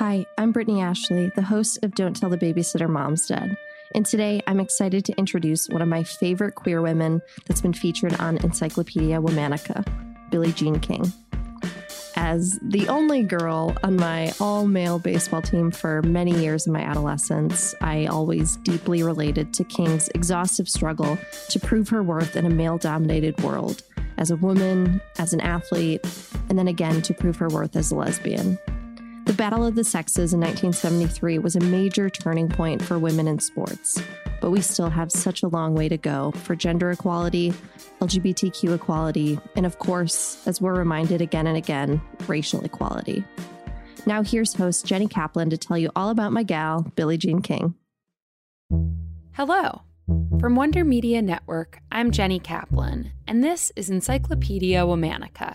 Hi, I'm Brittany Ashley, the host of Don't Tell the Babysitter Mom's Dead. And today I'm excited to introduce one of my favorite queer women that's been featured on Encyclopedia Womanica, Billie Jean King. As the only girl on my all male baseball team for many years in my adolescence, I always deeply related to King's exhaustive struggle to prove her worth in a male dominated world as a woman, as an athlete, and then again to prove her worth as a lesbian. The Battle of the Sexes in 1973 was a major turning point for women in sports, but we still have such a long way to go for gender equality, LGBTQ equality, and of course, as we're reminded again and again, racial equality. Now, here's host Jenny Kaplan to tell you all about my gal, Billie Jean King. Hello. From Wonder Media Network, I'm Jenny Kaplan, and this is Encyclopedia Womanica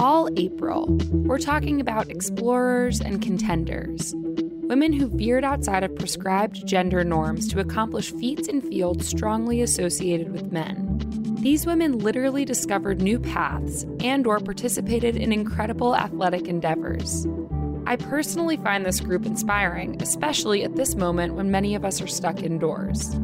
all April, we're talking about explorers and contenders, women who veered outside of prescribed gender norms to accomplish feats in fields strongly associated with men. These women literally discovered new paths and or participated in incredible athletic endeavors. I personally find this group inspiring, especially at this moment when many of us are stuck indoors.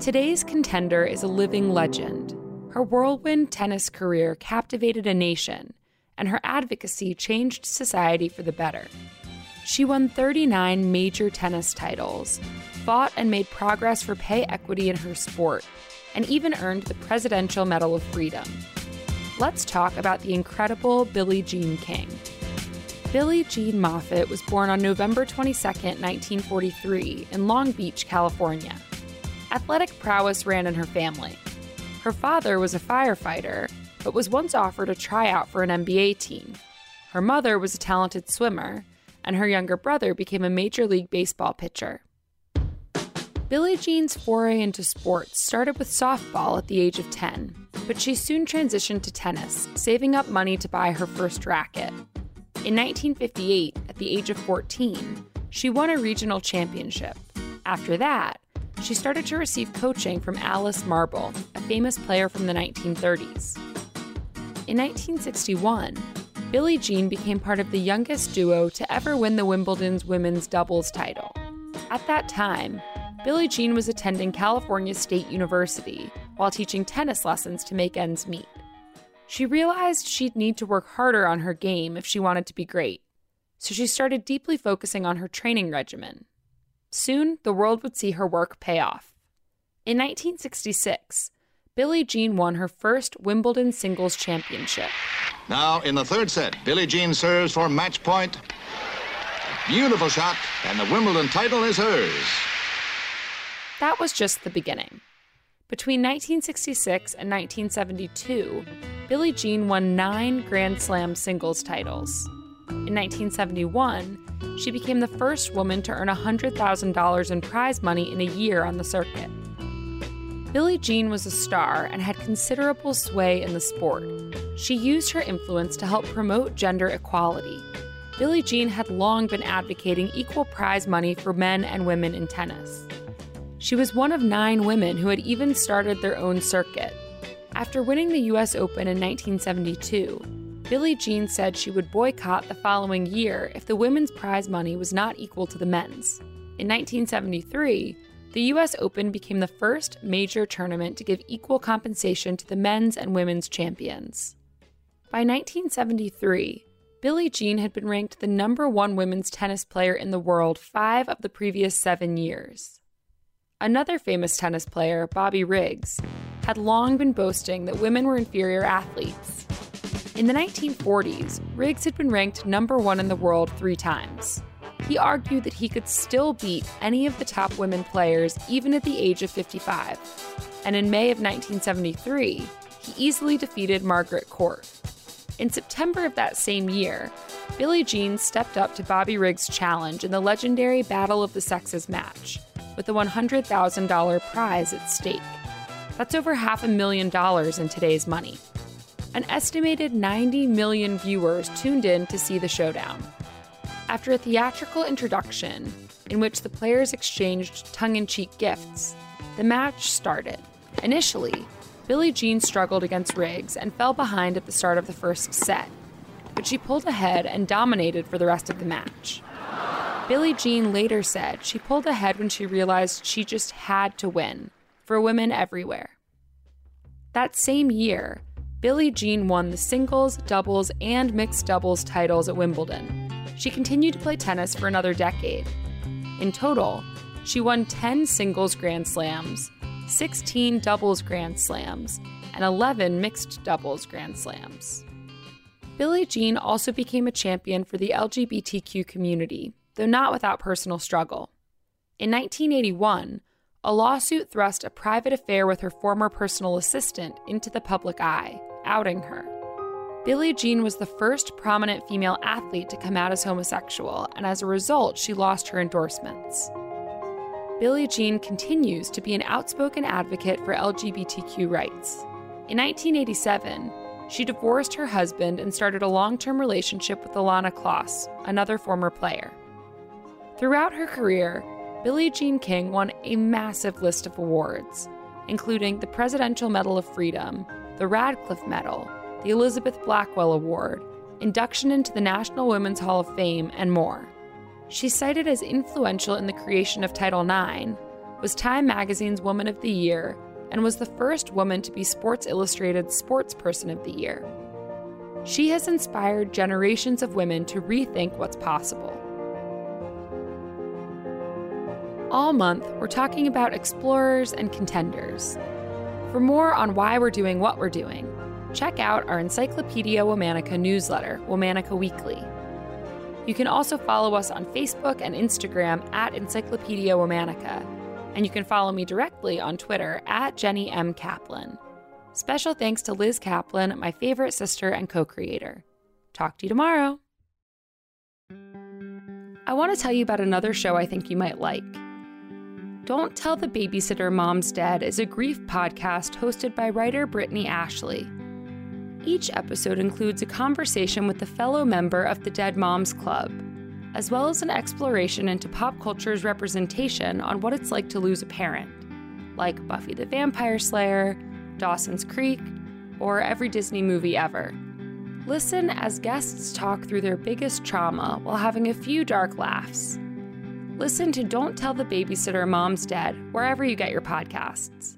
Today's contender is a living legend. Her whirlwind tennis career captivated a nation, and her advocacy changed society for the better. She won 39 major tennis titles, fought and made progress for pay equity in her sport, and even earned the Presidential Medal of Freedom. Let's talk about the incredible Billie Jean King. Billie Jean Moffitt was born on November 22, 1943, in Long Beach, California. Athletic prowess ran in her family. Her father was a firefighter, but was once offered a tryout for an NBA team. Her mother was a talented swimmer, and her younger brother became a Major League Baseball pitcher. Billie Jean's foray into sports started with softball at the age of 10, but she soon transitioned to tennis, saving up money to buy her first racket. In 1958, at the age of 14, she won a regional championship. After that, she started to receive coaching from Alice Marble, a famous player from the 1930s. In 1961, Billie Jean became part of the youngest duo to ever win the Wimbledon's women's doubles title. At that time, Billie Jean was attending California State University while teaching tennis lessons to make ends meet. She realized she'd need to work harder on her game if she wanted to be great, so she started deeply focusing on her training regimen. Soon, the world would see her work pay off. In 1966, Billie Jean won her first Wimbledon singles championship. Now, in the third set, Billie Jean serves for match point. Beautiful shot, and the Wimbledon title is hers. That was just the beginning. Between 1966 and 1972, Billie Jean won nine Grand Slam singles titles. In 1971, she became the first woman to earn $100,000 in prize money in a year on the circuit. Billie Jean was a star and had considerable sway in the sport. She used her influence to help promote gender equality. Billie Jean had long been advocating equal prize money for men and women in tennis. She was one of nine women who had even started their own circuit. After winning the US Open in 1972, Billie Jean said she would boycott the following year if the women's prize money was not equal to the men's. In 1973, the US Open became the first major tournament to give equal compensation to the men's and women's champions. By 1973, Billie Jean had been ranked the number one women's tennis player in the world five of the previous seven years. Another famous tennis player, Bobby Riggs, had long been boasting that women were inferior athletes. In the 1940s, Riggs had been ranked number one in the world three times he argued that he could still beat any of the top women players even at the age of 55. And in May of 1973, he easily defeated Margaret Court. In September of that same year, Billie Jean stepped up to Bobby Riggs' challenge in the legendary Battle of the Sexes match, with a $100,000 prize at stake. That's over half a million dollars in today's money. An estimated 90 million viewers tuned in to see the showdown. After a theatrical introduction, in which the players exchanged tongue in cheek gifts, the match started. Initially, Billie Jean struggled against Riggs and fell behind at the start of the first set, but she pulled ahead and dominated for the rest of the match. Billie Jean later said she pulled ahead when she realized she just had to win, for women everywhere. That same year, Billie Jean won the singles, doubles, and mixed doubles titles at Wimbledon she continued to play tennis for another decade. In total, she won 10 singles Grand Slams, 16 doubles Grand Slams, and 11 mixed doubles Grand Slams. Billie Jean also became a champion for the LGBTQ community, though not without personal struggle. In 1981, a lawsuit thrust a private affair with her former personal assistant into the public eye, outing her. Billie Jean was the first prominent female athlete to come out as homosexual, and as a result, she lost her endorsements. Billie Jean continues to be an outspoken advocate for LGBTQ rights. In 1987, she divorced her husband and started a long term relationship with Ilana Kloss, another former player. Throughout her career, Billie Jean King won a massive list of awards, including the Presidential Medal of Freedom, the Radcliffe Medal, the Elizabeth Blackwell Award, induction into the National Women's Hall of Fame, and more. She's cited as influential in the creation of Title IX, was Time Magazine's Woman of the Year, and was the first woman to be Sports Illustrated Sports Person of the Year. She has inspired generations of women to rethink what's possible. All month, we're talking about explorers and contenders. For more on why we're doing what we're doing, check out our Encyclopedia Womanica newsletter, Womanica Weekly. You can also follow us on Facebook and Instagram at Encyclopedia Womanica, and you can follow me directly on Twitter at Jenny M. Kaplan. Special thanks to Liz Kaplan, my favorite sister and co creator. Talk to you tomorrow. I want to tell you about another show I think you might like. Don't Tell the Babysitter Mom's Dead is a grief podcast hosted by writer Brittany Ashley. Each episode includes a conversation with a fellow member of the Dead Moms Club, as well as an exploration into pop culture's representation on what it's like to lose a parent, like Buffy the Vampire Slayer, Dawson's Creek, or every Disney movie ever. Listen as guests talk through their biggest trauma while having a few dark laughs. Listen to Don't Tell the Babysitter Mom's Dead wherever you get your podcasts.